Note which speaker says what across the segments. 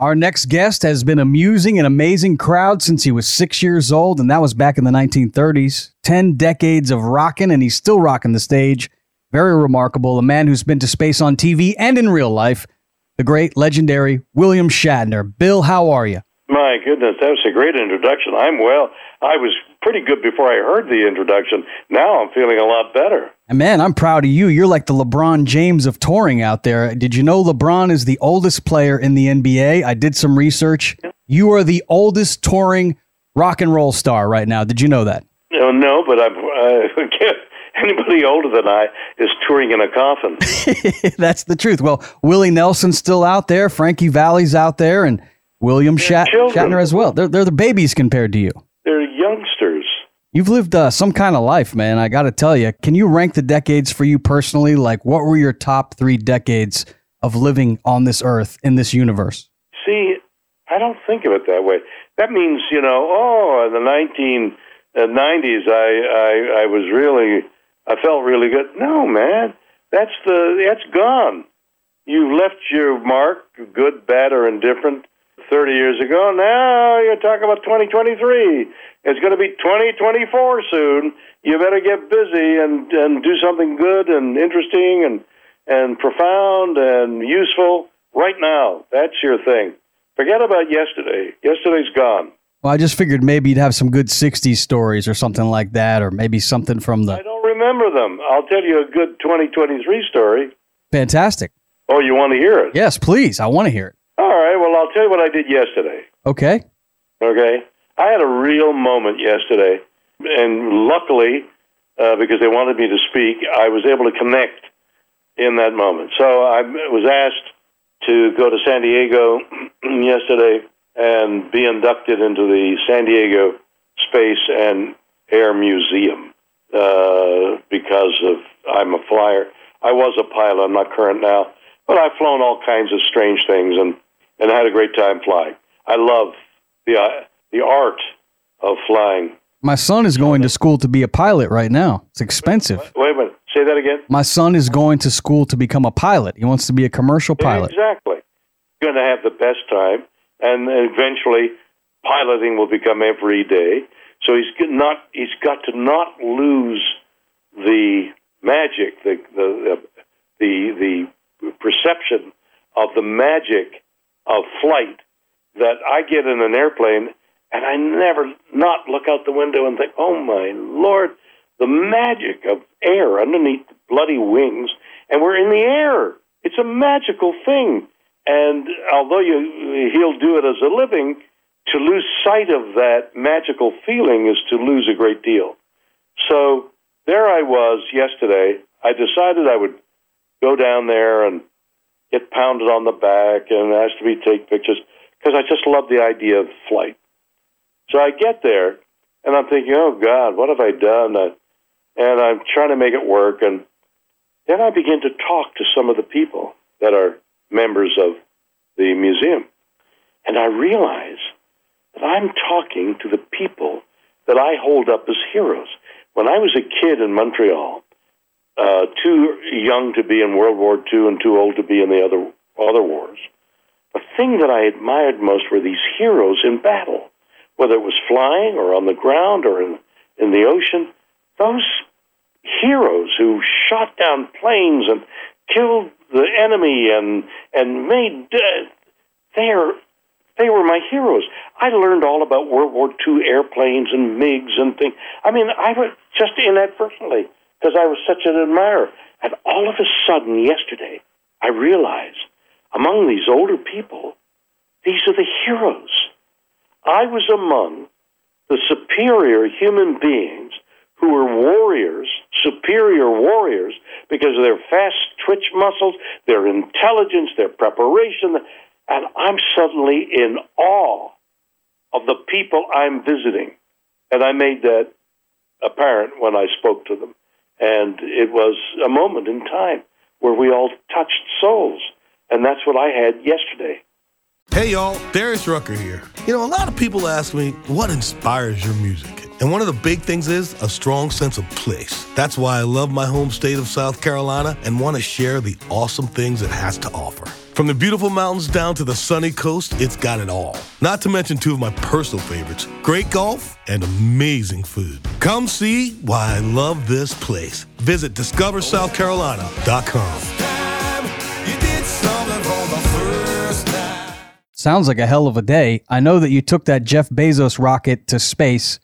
Speaker 1: Our next guest has been amusing and amazing crowd since he was six years old, and that was back in the 1930s. Ten decades of rocking, and he's still rocking the stage. Very remarkable. A man who's been to space on TV and in real life. The great, legendary William Shatner. Bill, how are you?
Speaker 2: My goodness, that was a great introduction. I'm well. I was pretty good before I heard the introduction. Now I'm feeling a lot better.
Speaker 1: And man, I'm proud of you. You're like the LeBron James of touring out there. Did you know LeBron is the oldest player in the NBA? I did some research. You are the oldest touring rock and roll star right now. Did you know that?
Speaker 2: No, no, but I'm, uh, anybody older than I is touring in a coffin.
Speaker 1: That's the truth. Well, Willie Nelson's still out there, Frankie Valli's out there, and William Shat- Shatner as well. They're, they're the babies compared to you. You've lived uh, some kind of life, man. I got to tell you. Can you rank the decades for you personally? Like, what were your top three decades of living on this earth in this universe?
Speaker 2: See, I don't think of it that way. That means, you know, oh, in the 1990s, I, I, I was really, I felt really good. No, man, that's the, that's gone. You've left your mark, good, bad, or indifferent, 30 years ago. Now you're talking about 2023. It's going to be 2024 soon. You better get busy and, and do something good and interesting and, and profound and useful right now. That's your thing. Forget about yesterday. Yesterday's gone.
Speaker 1: Well, I just figured maybe you'd have some good 60s stories or something like that, or maybe something from the.
Speaker 2: I don't remember them. I'll tell you a good 2023 story.
Speaker 1: Fantastic.
Speaker 2: Oh, you want to hear it?
Speaker 1: Yes, please. I want to hear it.
Speaker 2: All right. Well, I'll tell you what I did yesterday.
Speaker 1: Okay.
Speaker 2: Okay. I had a real moment yesterday, and luckily, uh, because they wanted me to speak, I was able to connect in that moment. So I was asked to go to San Diego yesterday and be inducted into the San Diego Space and Air Museum uh, because of I'm a flyer. I was a pilot. I'm not current now, but I've flown all kinds of strange things and and I had a great time flying. I love the uh, the art of flying.
Speaker 1: My son is going to school to be a pilot right now. It's expensive.
Speaker 2: Wait a minute. Say that again.
Speaker 1: My son is going to school to become a pilot. He wants to be a commercial pilot.
Speaker 2: Exactly. He's Going to have the best time, and eventually, piloting will become every day. So he's not. He's got to not lose the magic, the the the, the perception of the magic of flight that I get in an airplane and I never not look out the window and think, oh my lord, the magic of air underneath the bloody wings, and we're in the air. It's a magical thing. And although you, he'll do it as a living, to lose sight of that magical feeling is to lose a great deal. So there I was yesterday. I decided I would go down there and get pounded on the back and asked to be take pictures because I just love the idea of flight. So I get there and I'm thinking, oh God, what have I done? And I'm trying to make it work. And then I begin to talk to some of the people that are members of the museum. And I realize that I'm talking to the people that I hold up as heroes. When I was a kid in Montreal, uh, too young to be in World War II and too old to be in the other other wars. The thing that I admired most were these heroes in battle, whether it was flying or on the ground or in in the ocean. Those heroes who shot down planes and killed the enemy and and made uh, they are they were my heroes. I learned all about World War II airplanes and MiGs and things. I mean, I was just inadvertently because I was such an admirer. And all of a sudden, yesterday, I realized among these older people, these are the heroes. I was among the superior human beings who were warriors, superior warriors, because of their fast twitch muscles, their intelligence, their preparation. and I'm suddenly in awe of the people I'm visiting. And I made that apparent when I spoke to them. And it was a moment in time where we all touched souls. And that's what I had yesterday.
Speaker 3: Hey y'all, Darius Rucker here. You know, a lot of people ask me, what inspires your music? And one of the big things is a strong sense of place. That's why I love my home state of South Carolina and want to share the awesome things it has to offer. From the beautiful mountains down to the sunny coast, it's got it all. Not to mention two of my personal favorites great golf and amazing food. Come see why I love this place. Visit discoversouthcarolina.com.
Speaker 1: Sounds like a hell of a day. I know that you took that Jeff Bezos rocket to space.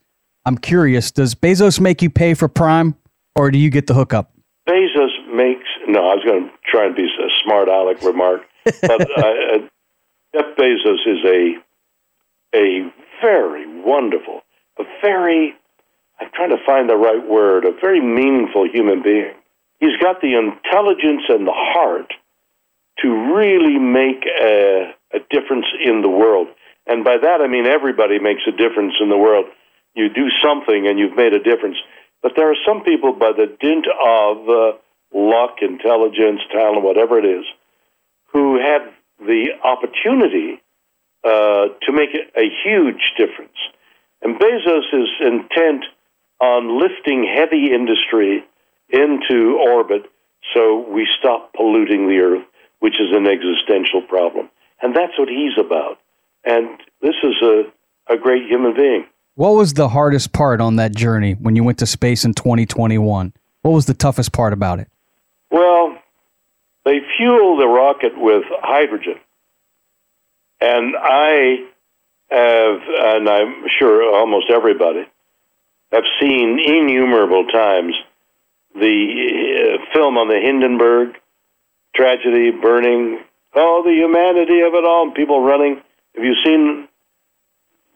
Speaker 1: I'm curious, does Bezos make you pay for Prime or do you get the hookup?
Speaker 2: Bezos makes, no, I was going to try and be a smart aleck remark, but uh, Jeff Bezos is a, a very wonderful, a very, I'm trying to find the right word, a very meaningful human being. He's got the intelligence and the heart to really make a, a difference in the world. And by that I mean everybody makes a difference in the world you do something and you've made a difference. But there are some people, by the dint of uh, luck, intelligence, talent, whatever it is, who have the opportunity uh, to make a huge difference. And Bezos is intent on lifting heavy industry into orbit so we stop polluting the earth, which is an existential problem. And that's what he's about. And this is a, a great human being.
Speaker 1: What was the hardest part on that journey when you went to space in 2021? What was the toughest part about it?
Speaker 2: Well, they fuel the rocket with hydrogen. And I have, and I'm sure almost everybody, have seen innumerable times the uh, film on the Hindenburg tragedy, burning, oh, the humanity of it all, people running. Have you seen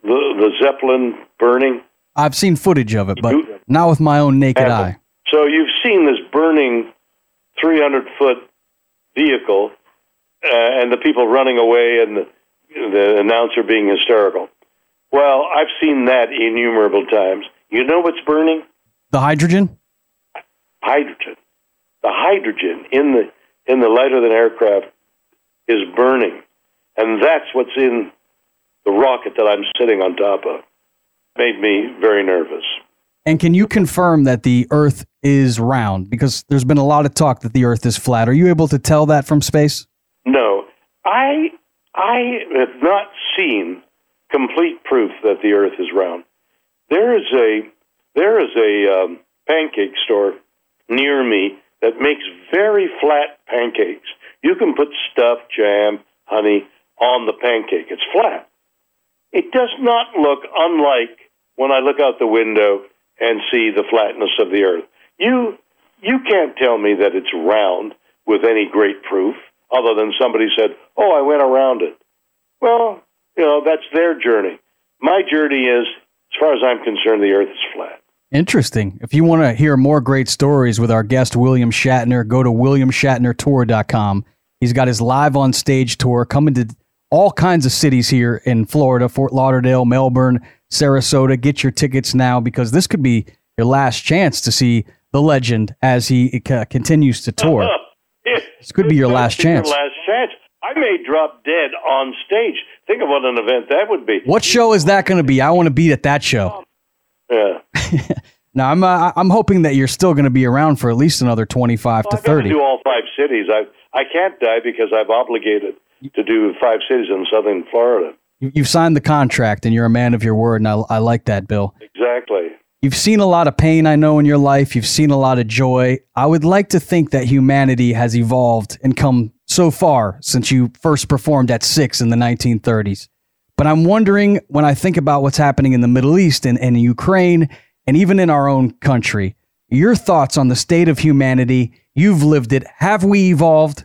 Speaker 2: the, the Zeppelin burning?
Speaker 1: I've seen footage of it, but not with my own naked eye.
Speaker 2: So you've seen this burning 300 foot vehicle uh, and the people running away and the, the announcer being hysterical. Well, I've seen that innumerable times. You know what's burning?
Speaker 1: The hydrogen?
Speaker 2: Hydrogen. The hydrogen in the in the lighter than aircraft is burning. And that's what's in the rocket that I'm sitting on top of. Made me very nervous.
Speaker 1: And can you confirm that the Earth is round? Because there's been a lot of talk that the Earth is flat. Are you able to tell that from space?
Speaker 2: No, I I have not seen complete proof that the Earth is round. There is a there is a um, pancake store near me that makes very flat pancakes. You can put stuff, jam, honey on the pancake. It's flat. It does not look unlike when I look out the window and see the flatness of the earth. You you can't tell me that it's round with any great proof other than somebody said, "Oh, I went around it." Well, you know, that's their journey. My journey is as far as I'm concerned the earth is flat.
Speaker 1: Interesting. If you want to hear more great stories with our guest William Shatner, go to williamshatnertour.com. He's got his live on stage tour coming to all kinds of cities here in Florida, Fort Lauderdale, Melbourne, Sarasota. Get your tickets now because this could be your last chance to see the legend as he uh, continues to tour. this could be your last chance.
Speaker 2: Your last chance. I may drop dead on stage. Think of what an event that would be.
Speaker 1: What show is that going to be? I want to be at that show.
Speaker 2: Yeah.
Speaker 1: now I'm uh, I'm hoping that you're still going to be around for at least another 25
Speaker 2: well,
Speaker 1: to 30.
Speaker 2: do all five cities. I I can't die because I've obligated to do five cities in southern Florida.
Speaker 1: You've signed the contract and you're a man of your word, and I, I like that, Bill.
Speaker 2: Exactly.
Speaker 1: You've seen a lot of pain, I know, in your life. You've seen a lot of joy. I would like to think that humanity has evolved and come so far since you first performed at six in the 1930s. But I'm wondering when I think about what's happening in the Middle East and, and Ukraine and even in our own country, your thoughts on the state of humanity. You've lived it. Have we evolved?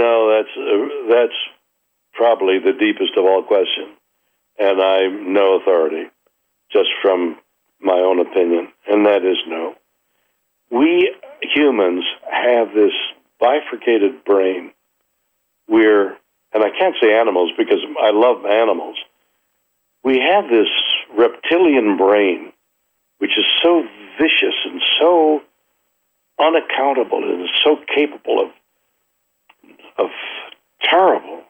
Speaker 2: know, that's uh, that's probably the deepest of all questions, and I'm no authority, just from my own opinion, and that is no. We humans have this bifurcated brain. We're, and I can't say animals because I love animals. We have this reptilian brain, which is so vicious and so unaccountable and is so capable of of terrible,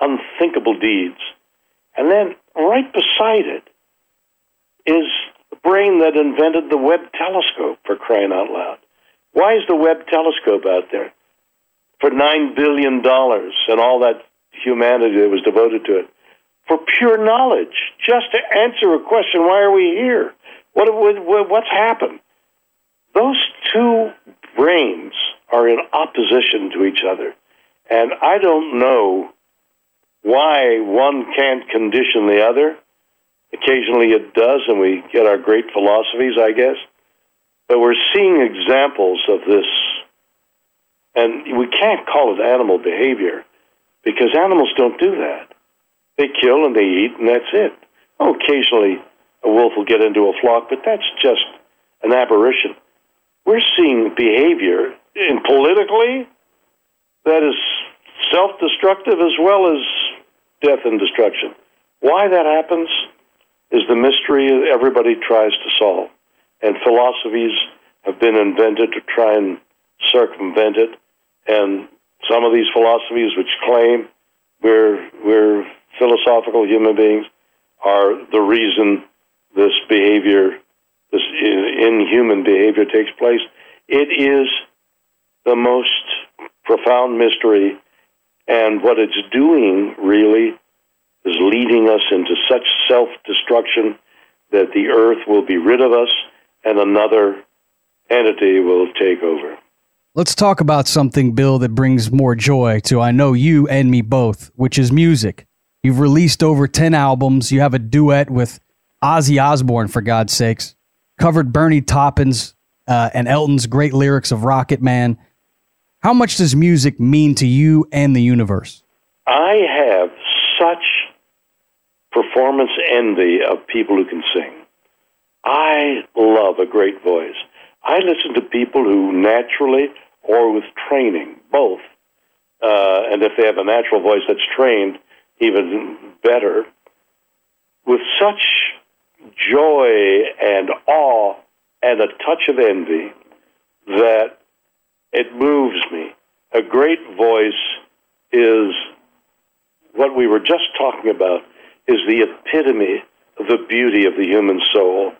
Speaker 2: unthinkable deeds. And then right beside it is the brain that invented the Webb telescope for crying out loud. Why is the Webb telescope out there? For $9 billion and all that humanity that was devoted to it. For pure knowledge, just to answer a question why are we here? What, what, what's happened? Those two brains are in opposition to each other. And I don't know why one can't condition the other. Occasionally it does, and we get our great philosophies, I guess. But we're seeing examples of this, and we can't call it animal behavior because animals don't do that. They kill and they eat, and that's it. Oh, occasionally a wolf will get into a flock, but that's just an aberration. We're seeing behavior in politically that is self destructive as well as death and destruction. Why that happens is the mystery everybody tries to solve and philosophies have been invented to try and circumvent it. And some of these philosophies, which claim we're we're philosophical human beings, are the reason this behavior, this inhuman behavior, takes place. It is the most profound mystery, and what it's doing really is leading us into such self destruction that the earth will be rid of us and another entity will take over.
Speaker 1: Let's talk about something, Bill, that brings more joy to I know you and me both, which is music. You've released over 10 albums. You have a duet with Ozzy Osbourne, for God's sakes. Covered Bernie Taupin's uh, and Elton's great lyrics of Rocket Man. How much does music mean to you and the universe?
Speaker 2: I have such performance envy of people who can sing. I love a great voice. I listen to people who naturally or with training, both, uh, and if they have a natural voice that's trained, even better, with such joy and awe and a touch of envy that it moves me. A great voice is what we were just talking about, is the epitome of the beauty of the human soul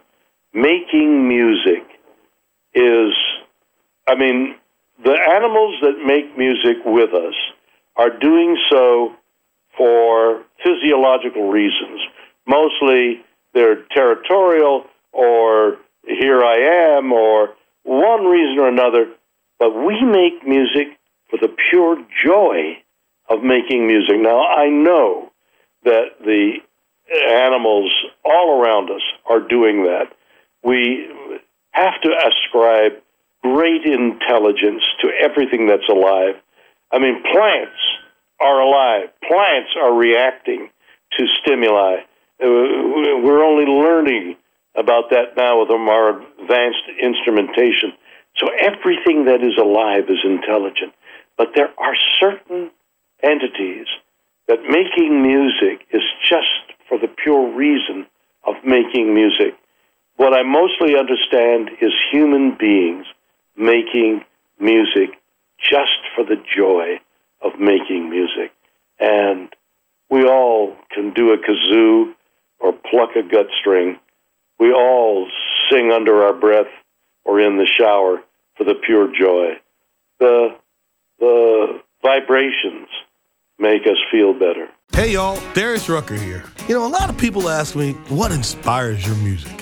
Speaker 2: making music is, I mean, the animals that make music with us are doing so for physiological reasons. Mostly they're territorial or here I am or one reason or another, make music for the pure joy of making music. Now, I know that the animals all around us are doing that we have to ascribe great intelligence to everything that's alive. I mean, plants are alive, plants are reacting to stimuli. Uh, we're only learning about that now with our advanced instrumentation. So everything that is alive is intelligent. But there are certain entities that making music is just for the pure reason of making music. What I mostly understand is human beings making music just for the joy of making music. And we all can do a kazoo or pluck a gut string. We all sing under our breath or in the shower for the pure joy. The, the vibrations make us feel better.
Speaker 3: Hey, y'all, Darius Rucker here. You know, a lot of people ask me, what inspires your music?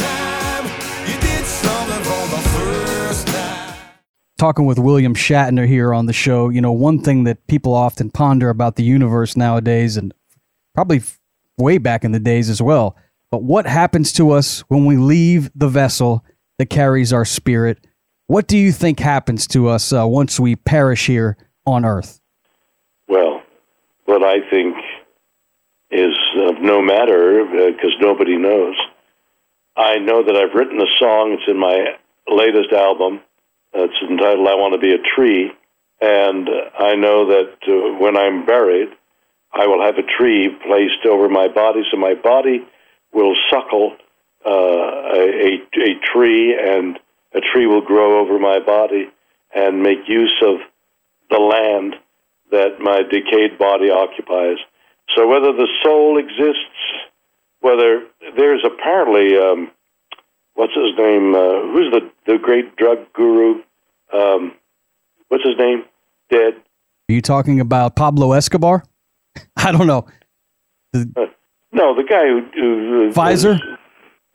Speaker 1: Talking with William Shatner here on the show, you know, one thing that people often ponder about the universe nowadays, and probably way back in the days as well, but what happens to us when we leave the vessel that carries our spirit? What do you think happens to us uh, once we perish here on earth?
Speaker 2: Well, what I think is of no matter because uh, nobody knows. I know that I've written a song. It's in my latest album. It's entitled "I Want to Be a Tree," and I know that uh, when I'm buried, I will have a tree placed over my body, so my body will suckle uh, a, a tree, and a tree will grow over my body and make use of the land that my decayed body occupies. So whether the soul exists, whether there's apparently um, what's his name? Uh, who's the the great drug guru? Um, what's his name? Dead.
Speaker 1: Are you talking about Pablo Escobar? I don't know.
Speaker 2: The, uh, no, the guy who, who
Speaker 1: Pfizer.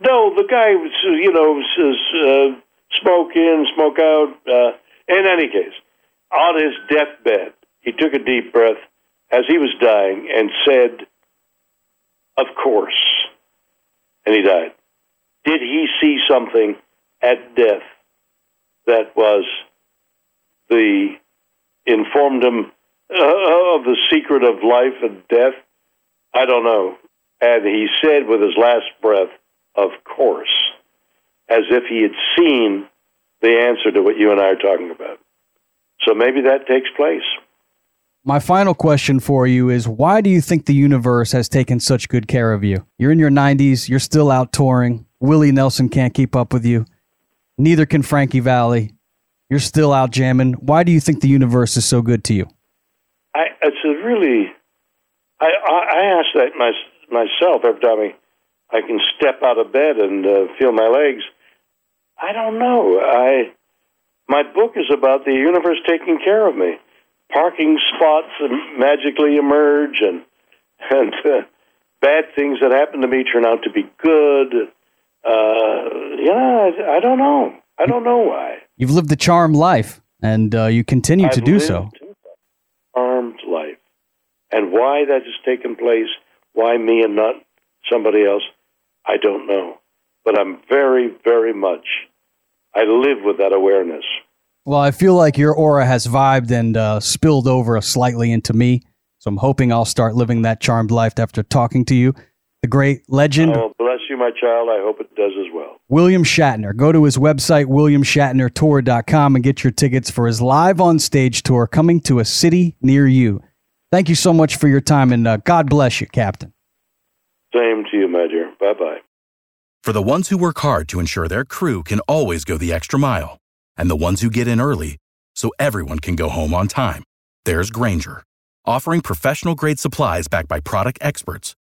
Speaker 2: No, the guy was you know uh, smoke in, smoke out. Uh, in any case, on his deathbed, he took a deep breath as he was dying and said, Of course. And he died. Did he see something at death that was the informed him uh, of the secret of life and death? I don't know. And he said with his last breath, Of course, as if he had seen the answer to what you and I are talking about. So maybe that takes place.
Speaker 1: My final question for you is why do you think the universe has taken such good care of you? You're in your 90s, you're still out touring. Willie Nelson can't keep up with you. Neither can Frankie Valli. You're still out jamming. Why do you think the universe is so good to you?
Speaker 2: I, it's a really, I, I, I ask that my, myself every time I, I can step out of bed and uh, feel my legs. I don't know. I, my book is about the universe taking care of me parking spots magically emerge, and and uh, bad things that happen to me turn out to be good. Uh, yeah, I, I don't know. I don't know why.
Speaker 1: You've lived a charmed life, and uh, you continue
Speaker 2: I've
Speaker 1: to do so.
Speaker 2: Charmed life, and why that has taken place, why me and not somebody else, I don't know. But I'm very, very much. I live with that awareness.
Speaker 1: Well, I feel like your aura has vibed and uh, spilled over slightly into me. So I'm hoping I'll start living that charmed life after talking to you. The great legend.
Speaker 2: Oh, bless you, my child. I hope it does as well.
Speaker 1: William Shatner. Go to his website, williamshatnertour.com, and get your tickets for his live on stage tour coming to a city near you. Thank you so much for your time, and uh, God bless you, Captain.
Speaker 2: Same to you, my dear. Bye bye.
Speaker 4: For the ones who work hard to ensure their crew can always go the extra mile and the ones who get in early so everyone can go home on time. There's Grainger, offering professional grade supplies backed by product experts